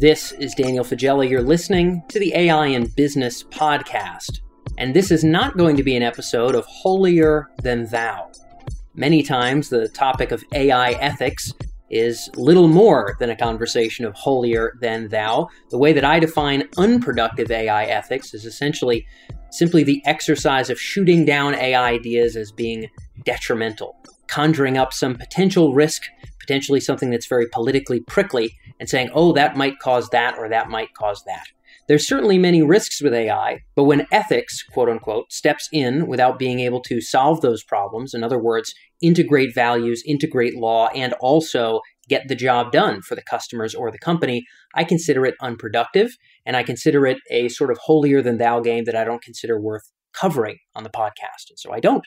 This is Daniel Faggella. You're listening to the AI in Business podcast. And this is not going to be an episode of Holier Than Thou. Many times, the topic of AI ethics is little more than a conversation of holier than thou. The way that I define unproductive AI ethics is essentially simply the exercise of shooting down AI ideas as being detrimental, conjuring up some potential risk, potentially something that's very politically prickly, and saying, oh, that might cause that or that might cause that. There's certainly many risks with AI, but when ethics, quote unquote, steps in without being able to solve those problems, in other words, integrate values, integrate law, and also get the job done for the customers or the company, I consider it unproductive and I consider it a sort of holier than thou game that I don't consider worth covering on the podcast. And so I don't.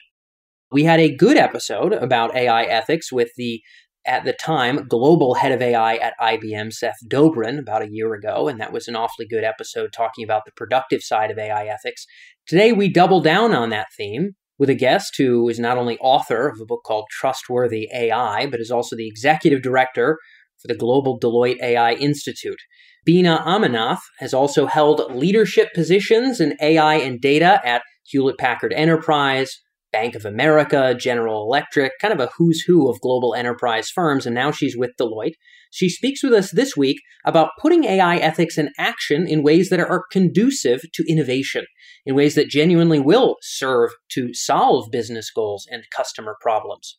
We had a good episode about AI ethics with the at the time, global head of AI at IBM, Seth Dobrin, about a year ago, and that was an awfully good episode talking about the productive side of AI ethics. Today, we double down on that theme with a guest who is not only author of a book called Trustworthy AI, but is also the executive director for the Global Deloitte AI Institute. Beena Ammanath has also held leadership positions in AI and data at Hewlett Packard Enterprise, Bank of America, General Electric, kind of a who's who of global enterprise firms, and now she's with Deloitte. She speaks with us this week about putting AI ethics in action in ways that are conducive to innovation, in ways that genuinely will serve to solve business goals and customer problems.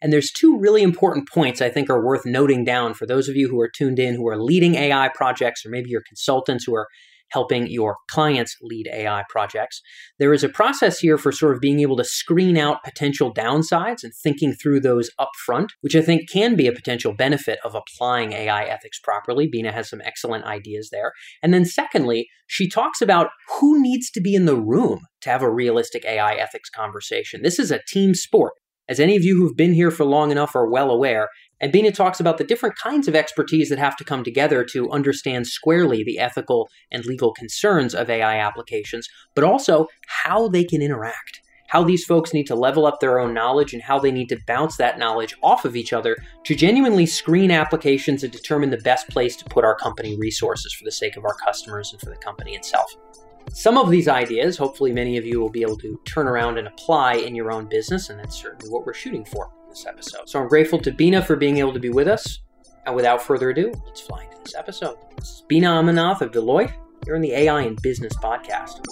And there's two really important points I think are worth noting down for those of you who are tuned in who are leading AI projects, or maybe you're consultants who are helping your clients lead AI projects. There is a process here for sort of being able to screen out potential downsides and thinking through those upfront, which I think can be a potential benefit of applying AI ethics properly. Beena has some excellent ideas there. And then, secondly, she talks about who needs to be in the room to have a realistic AI ethics conversation. This is a team sport. As any of you who've been here for long enough are well aware, and Beena talks about the different kinds of expertise that have to come together to understand squarely the ethical and legal concerns of AI applications, but also how they can interact. How these folks need to level up their own knowledge and how they need to bounce that knowledge off of each other to genuinely screen applications and determine the best place to put our company resources for the sake of our customers and for the company itself. Some of these ideas, hopefully, many of you will be able to turn around and apply in your own business, and that's certainly what we're shooting for this episode. So I'm grateful to Beena for being able to be with us. And without further ado, let's fly into this episode. This is Beena Ammanath of Deloitte. You're in the AI and Business podcast.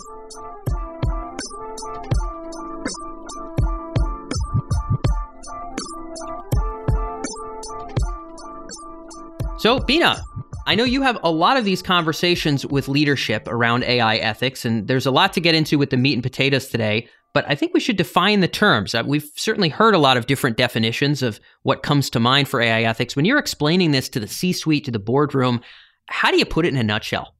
So, Beena, I know you have a lot of these conversations with leadership around AI ethics, and there's a lot to get into with the meat and potatoes today but I think we should define the terms. Uh, we've certainly heard a lot of different definitions of what comes to mind for AI ethics. When you're explaining this to the C suite, to the boardroom, how do you put it in a nutshell?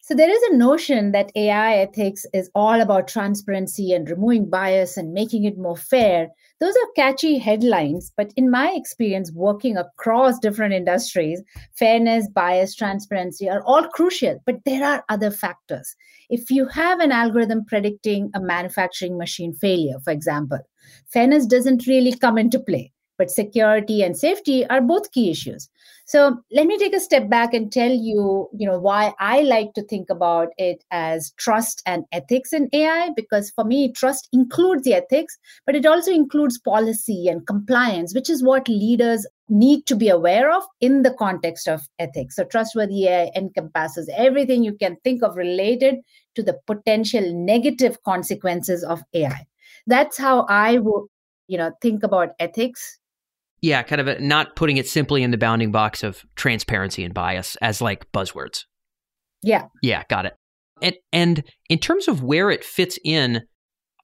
So, there is a notion that AI ethics is all about transparency and removing bias and making it more fair. Those are catchy headlines, but in my experience working across different industries, fairness, bias, transparency are all crucial, but there are other factors. If you have an algorithm predicting a manufacturing machine failure, for example, fairness doesn't really come into play but security and safety are both key issues. So let me take a step back and tell you you know why i like to think about it as trust and ethics in ai because for me trust includes the ethics but it also includes policy and compliance which is what leaders need to be aware of in the context of ethics. So trustworthy ai encompasses everything you can think of related to the potential negative consequences of ai that's how i would you know think about ethics yeah, kind of a, not putting it simply in the bounding box of transparency and bias as like buzzwords. Yeah. Yeah, got it. And and in terms of where it fits in,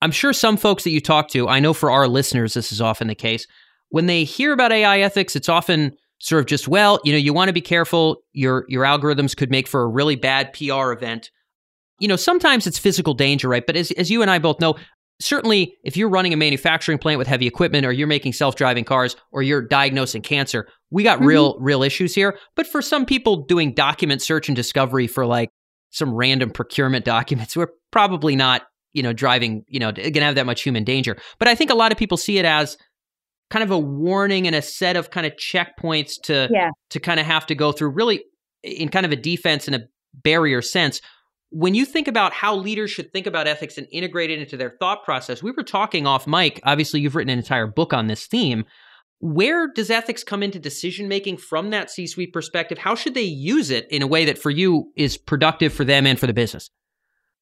I'm sure some folks that you talk to, I know for our listeners this is often the case, when they hear about AI ethics, it's often sort of just, well, you know, you want to be careful, your your algorithms could make for a really bad PR event. You know, sometimes it's physical danger, right? But as as you and I both know, certainly if you're running a manufacturing plant with heavy equipment or you're making self-driving cars or you're diagnosing cancer we got mm-hmm. real real issues here but for some people doing document search and discovery for like some random procurement documents we're probably not you know driving you know gonna have that much human danger but i think a lot of people see it as kind of a warning and a set of kind of checkpoints to yeah. to kind of have to go through really in kind of a defense and a barrier sense. When you think about how leaders should think about ethics and integrate it into their thought process, we were talking off mic. Obviously, you've written an entire book on this theme. Where does ethics come into decision making from that C suite perspective? How should they use it in a way that for you is productive for them and for the business?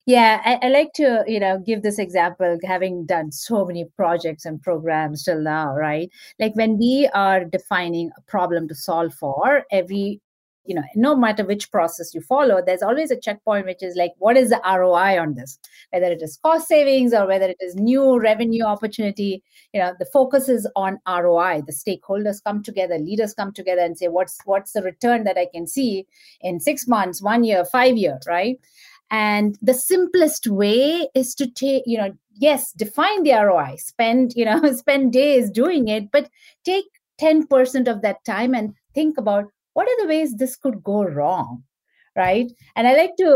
Yeah, I, I, like to, you know, give this example, having done so many projects and programs till now, right? Like when we are defining a problem to solve for, every, you know, no matter which process you follow, there's always a checkpoint which is like, what is the ROI on this? Whether it is cost savings or whether it is new revenue opportunity, you know, the focus is on ROI. The stakeholders come together, leaders come together and say, what's what's the return that I can see in six months, one year, five year, right? and the simplest way is to take you know yes define the roi spend you know spend days doing it but take 10% of that time and think about what are the ways this could go wrong right? And i like to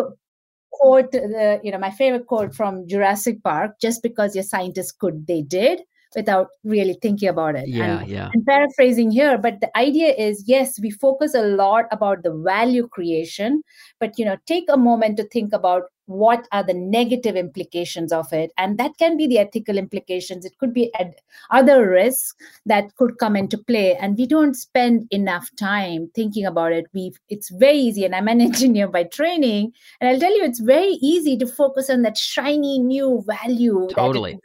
quote the you know my favorite quote from jurassic park just because your scientists could they did without really thinking about it. Yeah, and, yeah. And paraphrasing here, but the idea is yes, we focus a lot about the value creation, but you know, take a moment to think about what are the negative implications of it and that can be the ethical implications it could be ad- other risks that could come into play and we don't spend enough time thinking about it we it's very easy and i'm an engineer by training and i'll tell you it's very easy to focus on that shiny new value totally.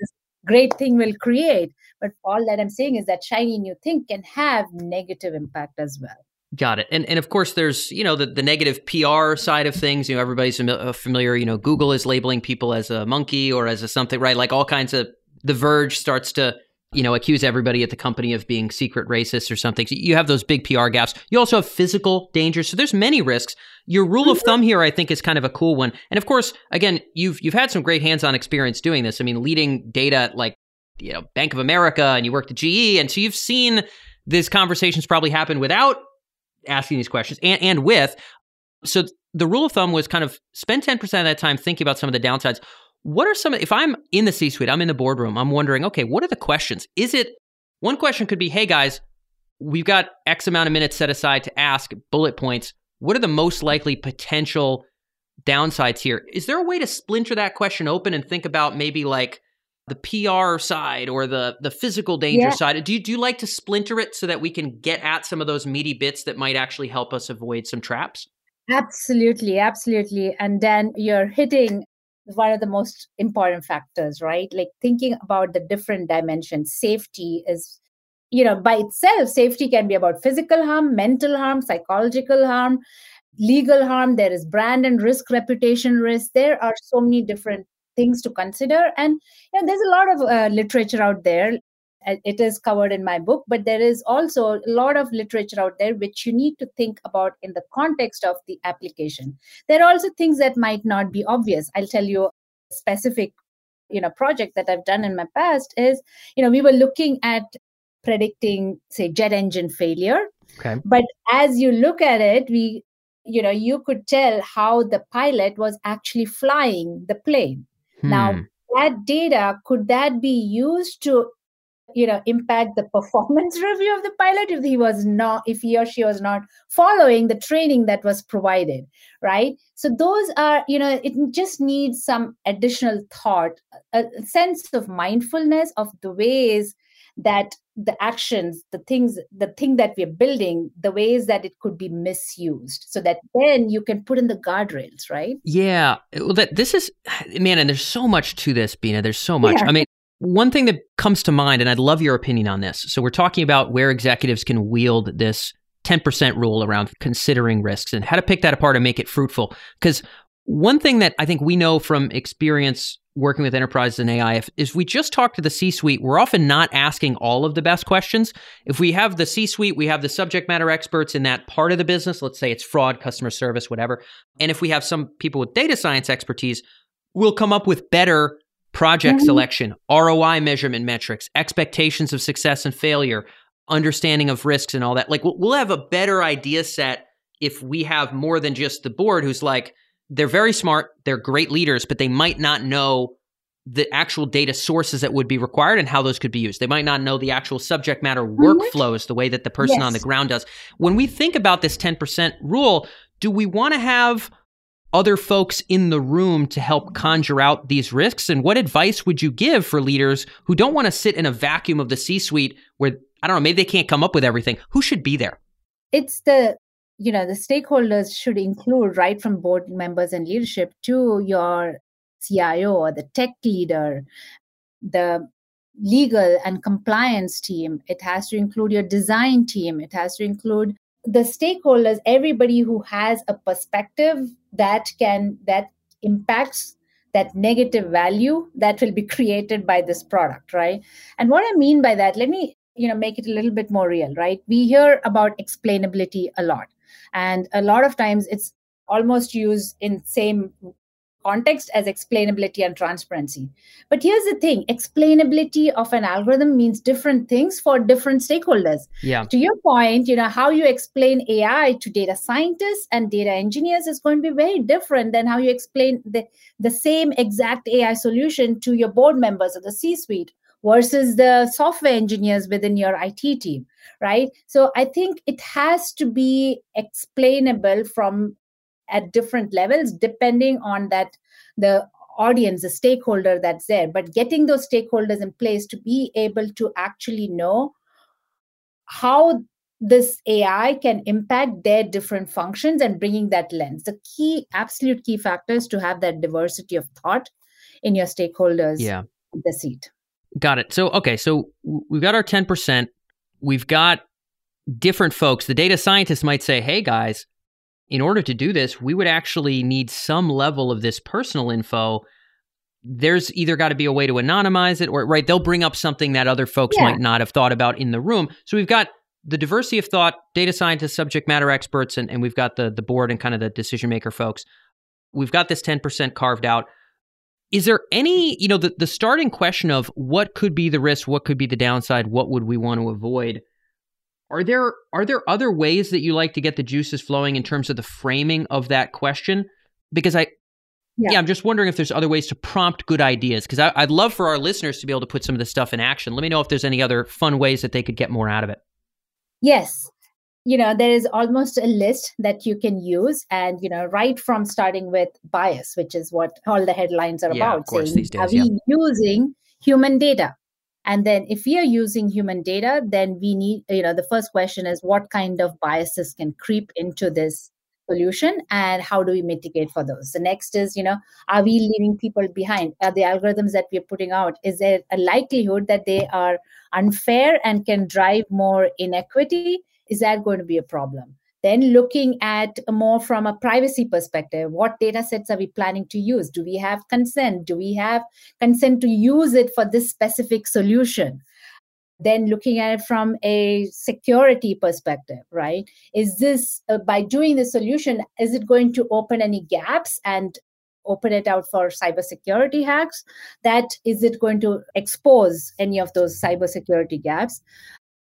Great thing will create. But all that I'm saying is that shiny new thing can have negative impact as well. Got it. And and of course, there's you know the, the negative PR side of things. You know, everybody's uh, familiar. You know, Google is labeling people as a monkey or as a something, right? Like all kinds of. The Verge starts to you know accuse everybody at the company of being secret racist or something. So you have those big PR gaps. You also have physical dangers. So there's many risks. Your rule of mm-hmm. thumb here, I think, is kind of a cool one. And of course, again, you've you've had some great hands-on experience doing this. I mean, leading data like you know Bank of America, and you worked at GE, and so you've seen these conversations probably happen without asking these questions and, and with. So the rule of thumb was kind of spend 10% of that time thinking about some of the downsides. What are some, if I'm in the C suite, I'm in the boardroom, I'm wondering, okay, what are the questions? Is it, one question could be, hey guys, we've got X amount of minutes set aside to ask bullet points. What are the most likely potential downsides here? Is there a way to splinter that question open and think about maybe like the PR side or the the physical danger yeah. side? Do you do you like to splinter it so that we can get at some of those meaty bits that might actually help us avoid some traps? Absolutely, absolutely. And then you're hitting one of the most important factors, right? Like thinking about the different dimensions. Safety is you know by itself safety can be about physical harm mental harm psychological harm legal harm there is brand and risk reputation risk there are so many different things to consider and you know, there's a lot of uh, literature out there it is covered in my book but there is also a lot of literature out there which you need to think about in the context of the application. There are also things that might not be obvious. I'll tell you a specific you know project that i've done in my past is you know we were looking at predicting say jet engine failure. Okay. But as you look at it we you know you could tell how the pilot was actually flying the plane. Hmm. Now, that data could that be used to you know impact the performance review of the pilot if he was not if he or she was not following the training that was provided right? So those are you know it just needs some additional thought a sense of mindfulness of the ways that the actions the things the thing that we're building the ways that it could be misused so that then you can put in the guardrails right? Yeah. Well that this is man and there's so much to this Beena. There's so much. Yeah. i mean one thing that comes to mind and i'd love your opinion on this so we're talking about where executives can wield this 10% rule around considering risks and how to pick that apart and make it fruitful because one thing that I think we know from experience working with enterprises and AI, if we just talk to the C suite, we're often not asking all of the best questions. If we have the C suite, we have the subject matter experts in that part of the business. Let's say it's fraud, customer service, whatever. And if we have some people with data science expertise, we'll come up with better project mm-hmm. selection, ROI measurement metrics, expectations of success and failure, understanding of risks and all that. Like we'll, have a better idea set if we have more than just the board who's like, they're very smart, they're great leaders, but they might not know the actual data sources that would be required and how those could be used. They might not know the actual subject matter mm-hmm. workflows the way that the person yes. on the ground does. When we think about this 10% rule, do we want to have other folks in the room to help conjure out these risks? And what advice would you give for leaders who don't want to sit in a vacuum of the C suite where, I don't know, maybe they can't come up with everything? Who should be there? It's the you know the stakeholders should include right from board members and leadership to your cio or the tech leader the legal and compliance team it has to include your design team it has to include the stakeholders everybody who has a perspective that can that impacts that negative value that will be created by this product right? And what i mean by that let me you know make it a little bit more real right? We hear about explainability a lot. And a lot of times it's almost used in same context as explainability and transparency. But here's the thing explainability of an algorithm means different things for different stakeholders. Yeah. To your point, you know, how you explain AI to data scientists and data engineers is going to be very different than how you explain the, the same exact AI solution to your board members of the C suite versus the software engineers within your IT team, right? So I think it has to be explainable from at different levels depending on that the audience the stakeholder that's there. But getting those stakeholders in place to be able to actually know how this ai can impact their different functions and bringing that lens. The key absolute key factors to have that diversity of thought in your stakeholders yeah. the seat. Got it. So okay so we've got our 10% we've got different folks. The data scientists might say hey guys in order to do this, we would actually need some level of this personal info. There's either got to be a way to anonymize it, or right, they'll bring up something that other folks yeah. might not have thought about in the room. So we've got the diversity of thought, data scientists, subject matter experts, and, and we've got the the board and kind of the decision maker folks. We've got this 10% carved out. Is there any, you know, the, the starting question of what could be the risk, what could be the downside, what would we want to avoid? Are there are there other ways that you like to get the juices flowing in terms of the framing of that question? Because I yeah, yeah I'm just wondering if there's other ways to prompt good ideas. Because I'd love for our listeners to be able to put some of this stuff in action. Let me know if there's any other fun ways that they could get more out of it. Yes. You know, there is almost a list that you can use, and you know, right from starting with bias, which is what all the headlines are yeah, about. Of course, saying, these days, are we using human data? And then if we are using human data, then we need, you know, the first question is what kind of biases can creep into this solution and how do we mitigate for those? The next is you know are we leaving people behind? Are the algorithms that we're putting out is there a likelihood that they are unfair and can drive more inequity? Is that going to be a problem then looking at more from a privacy perspective, what data sets are we planning to use? Do we have consent? Do we have consent to use it for this specific solution? Then looking at it from a security perspective, right? Is this, uh, by doing the solution, is it going to open any gaps and open it out for cybersecurity hacks that is it going to expose any of those cybersecurity gaps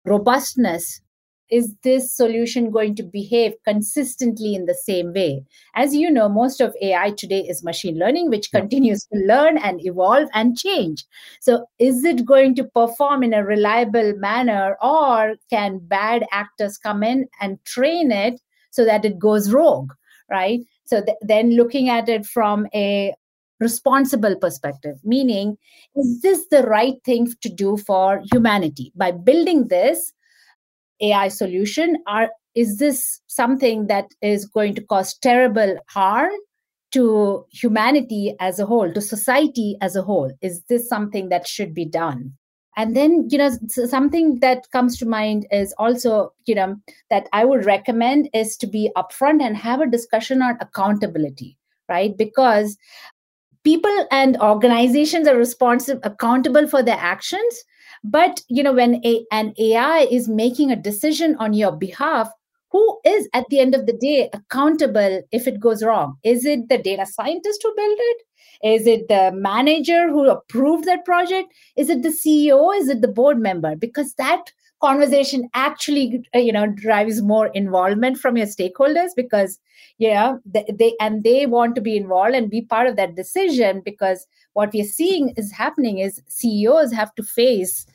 robustness is this solution going to behave consistently in the same way? As you know, most of AI today is machine learning, which continues to learn and evolve and change. So, is it going to perform in a reliable manner, or can bad actors come in and train it so that it goes rogue, right? So, th- then looking at it from a responsible perspective, meaning, is this the right thing to do for humanity? By building this, AI solution? Are is this something that is going to cause terrible harm to humanity as a whole, to society as a whole? Is this something that should be done? And then, you know, something that comes to mind is also, you know, that I would recommend is to be upfront and have a discussion on accountability, right? Because people and organizations are responsible, accountable for their actions, but you know, when a, an AI is making a decision on your behalf, who is at the end of the day accountable if it goes wrong? Is it the data scientist who built it? Is it the manager who approved that project? Is it the CEO? Is it the board member? Because that conversation actually uh, you know drives more involvement from your stakeholders because yeah they, they and they want to be involved and be part of that decision because what we're seeing is happening is ceos have to face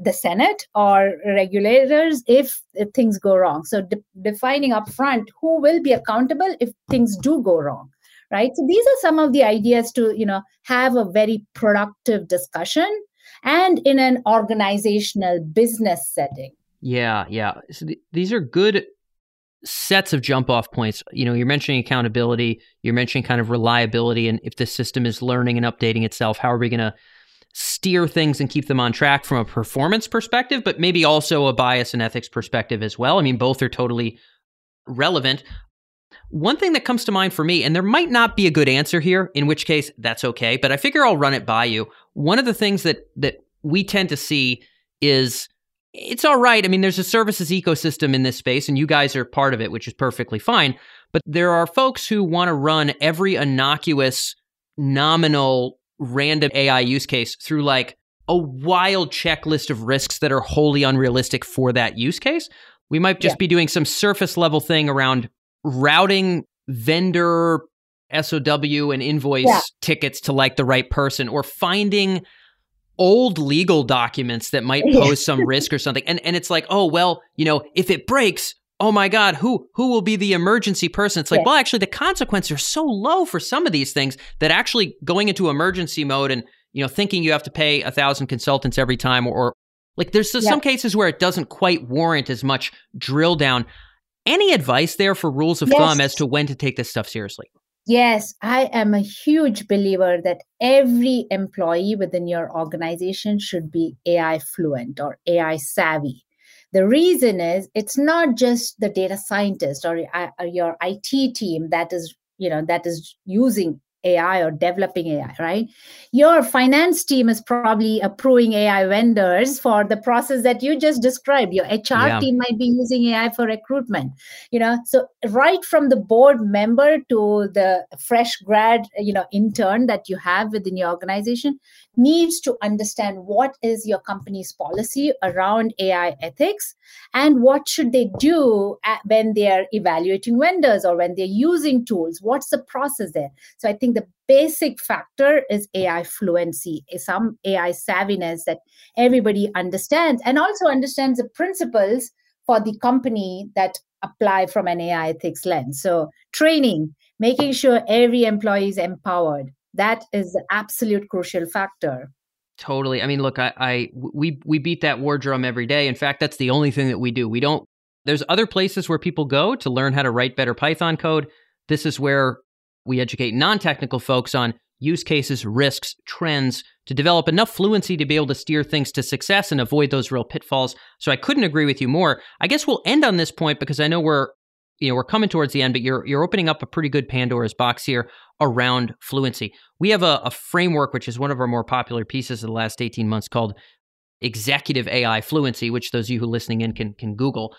the Senate or regulators if, if things go wrong. So de- defining upfront who will be accountable if things do go wrong right? So these are some of the ideas to you know have a very productive discussion and in an organizational business setting. Yeah yeah. So th- these are good sets of jump off points. You know you're mentioning accountability you're mentioning kind of reliability and if the system is learning and updating itself how are we going to steer things and keep them on track from a performance perspective but maybe also a bias and ethics perspective as well i mean both are totally relevant one thing that comes to mind for me, and there might not be a good answer here, in which case that's okay, but I figure I'll run it by you. One of the things that that we tend to see is it's all right. I mean, there's a services ecosystem in this space, and you guys are part of it, which is perfectly fine. But there are folks who want to run every innocuous, nominal, random AI use case through like a wild checklist of risks that are wholly unrealistic for that use case. We might just yeah. be doing some surface level thing around routing vendor SOW and invoice yeah. tickets to like the right person or finding old legal documents that might pose some risk or something. And and it's like, oh well, you know, if it breaks, oh my God, who who will be the emergency person? It's like, well, actually the consequences are so low for some of these things that actually going into emergency mode and you know thinking you have to pay a thousand consultants every time or like there's yeah. some cases where it doesn't quite warrant as much drill down. Any advice there for rules of yes. thumb as to when to take this stuff seriously? Yes, I am a huge believer that every employee within your organization should be AI fluent or AI savvy. The reason is it's not just the data scientist or uh, your IT team that is, you know, that is using AI or developing AI, right? Your finance team is probably approving AI vendors for the process that you just described. Your HR yeah. team might be using AI for recruitment, you know. So right from the board member to the fresh grad, you know, intern that you have within your organization needs to understand what is your company's policy around AI ethics and what should they do when they are evaluating vendors or when they're using tools. What's the process there? So I think the basic factor is AI fluency, some AI savviness that everybody understands and also understands the principles for the company that apply from an AI ethics lens. So, training, making sure every employee is empowered. That is the absolute crucial factor. Totally. I mean, look, I, I we we beat that war drum every day. In fact, that's the only thing that we do. We don't. There's other places where people go to learn how to write better Python code. This is where we educate non technical folks on use cases, risks, trends to develop enough fluency to be able to steer things to success and avoid those real pitfalls. So I couldn't agree with you more. I guess we'll end on this point because I know we're you know we're coming towards the end, but you're you're opening up a pretty good Pandora's box here around fluency. We have a, a framework which is one of our more popular pieces of the last 18 months called executive AI fluency, which those of you who are listening in can can Google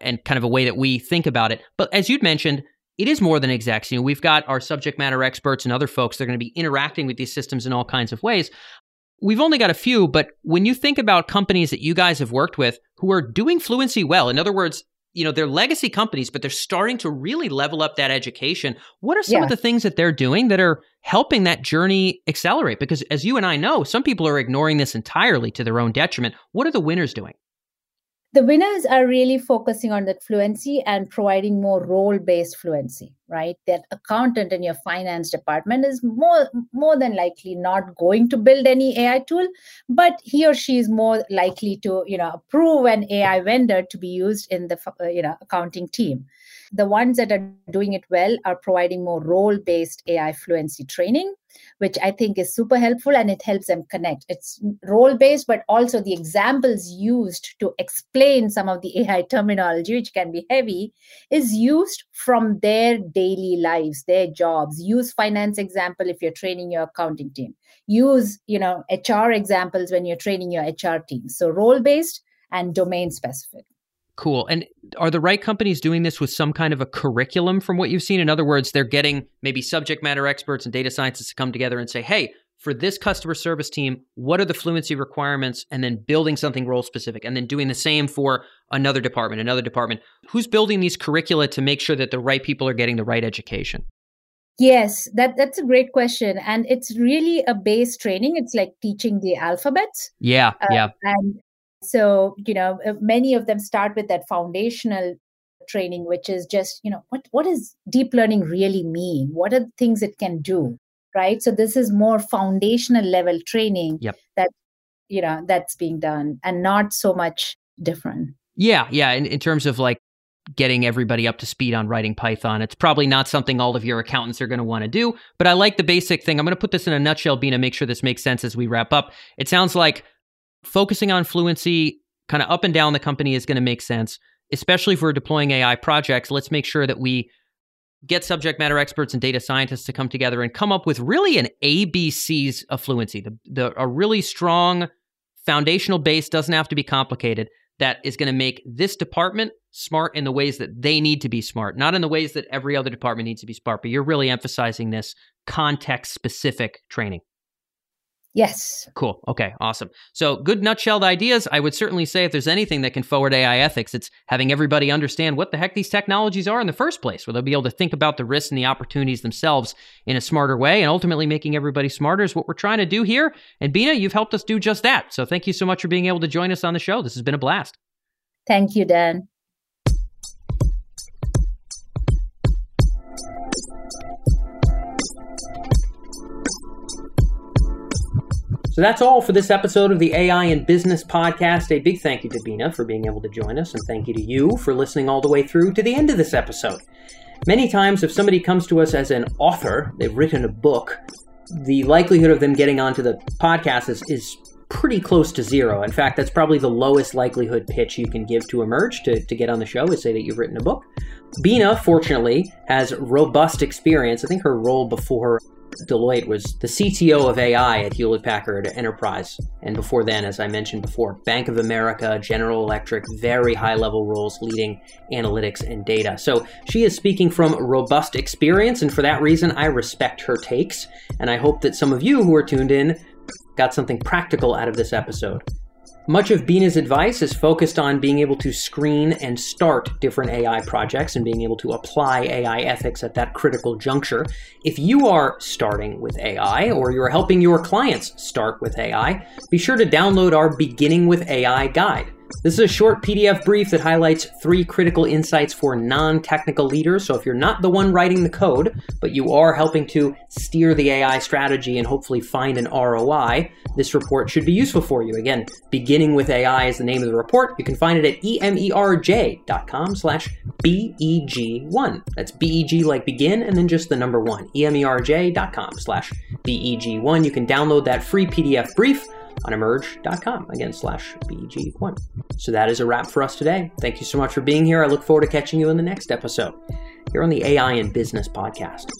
and kind of a way that we think about it. But as you'd mentioned, it is more than execs. You know, we've got our subject matter experts and other folks that are going to be interacting with these systems in all kinds of ways. We've only got a few, but when you think about companies that you guys have worked with who are doing fluency well, in other words, you know, they're legacy companies, but they're starting to really level up that education. What are some yeah. of the things that they're doing that are helping that journey accelerate? Because as you and I know, some people are ignoring this entirely to their own detriment. What are the winners doing? The winners are really focusing on that fluency and providing more role based fluency right? That accountant in your finance department is more more than likely not going to build any ai tool but he or she is more likely to you know approve an ai vendor to be used in the uh, you know accounting team the ones that are doing it well are providing more role based ai fluency training which I think is super helpful and it helps them connect. It's role based, but also the examples used to explain some of the AI terminology, which can be heavy, is used from their daily lives, their jobs. Use finance example if you're training your accounting team. Use, you know, HR examples when you're training your HR team. So role based and domain specific. Cool. And are the right companies doing this with some kind of a curriculum from what you've seen? In other words, they're getting maybe subject matter experts and data scientists to come together and say, hey, for this customer service team, what are the fluency requirements? And then building something role specific, and then doing the same for another department, another department. Who's building these curricula to make sure that the right people are getting the right education? Yes, that that's a great question, and it's really a base training. It's like teaching the alphabet. Yeah, uh, yeah. And So, you know, uh, many of them start with that foundational training, which is just, you know, what, what does deep learning really mean? What are the things it can do? Right. So this is more foundational level training yep. that, you know, that's being done and not so much different. Yeah. Yeah. In, in terms of like getting everybody up to speed on writing Python. It's probably not something all of your accountants are going to want to do, but I like the basic thing. I'm going to put this in a nutshell, Beena, make sure this makes sense as we wrap up. It sounds like focusing on fluency kind of up and down the company is going to make sense, especially for deploying AI projects. Let's make sure that we get subject matter experts and data scientists to come together and come up with really an ABCs of fluency. The, the a really strong foundational base doesn't have to be complicated that is going to make this department smart in the ways that they need to be smart, not in the ways that every other department needs to be smart. But you're really emphasizing this context specific training. Yes. Cool. Okay. Awesome. So, good nutshelled ideas. I would certainly say if there's anything that can forward AI ethics, it's having everybody understand what the heck these technologies are in the first place, where they'll be able to think about the risks and the opportunities themselves in a smarter way, and ultimately making everybody smarter is what we're trying to do here. And Beena, you've helped us do just that. So, thank you so much for being able to join us on the show. This has been a blast. Thank you, Dan. So that's all for this episode of the AI and Business Podcast. A big thank you to Beena for being able to join us, and thank you to you for listening all the way through to the end of this episode. Many times, if somebody comes to us as an author, they've written a book, the likelihood of them getting onto the podcast is, is pretty close to zero. In fact, that's probably the lowest likelihood pitch you can give to Emerj to, to get on the show is say that you've written a book. Beena, fortunately, has robust experience. I think her role before Deloitte was the CTO of AI at Hewlett Packard Enterprise. And before then, as I mentioned before, Bank of America, General Electric, very high level roles leading analytics and data. So she is speaking from robust experience. And for that reason, I respect her takes. And I hope that some of you who are tuned in got something practical out of this episode. Much of Beena's advice is focused on being able to screen and start different AI projects and being able to apply AI ethics at that critical juncture. If you are starting with AI or you're helping your clients start with AI, be sure to download our Beginning with AI guide. This is a short PDF brief that highlights three critical insights for non technical leaders. So, if you're not the one writing the code, but you are helping to steer the AI strategy and hopefully find an ROI, this report should be useful for you. Again, beginning with AI is the name of the report. You can find it at emerj.com slash BEG1. That's BEG like begin and then just the number one. emerj.com slash BEG1. You can download that free PDF brief on emerj.com again slash BG1. So that is a wrap for us today. Thank you so much for being here. I look forward to catching you in the next episode here on the AI and Business Podcast.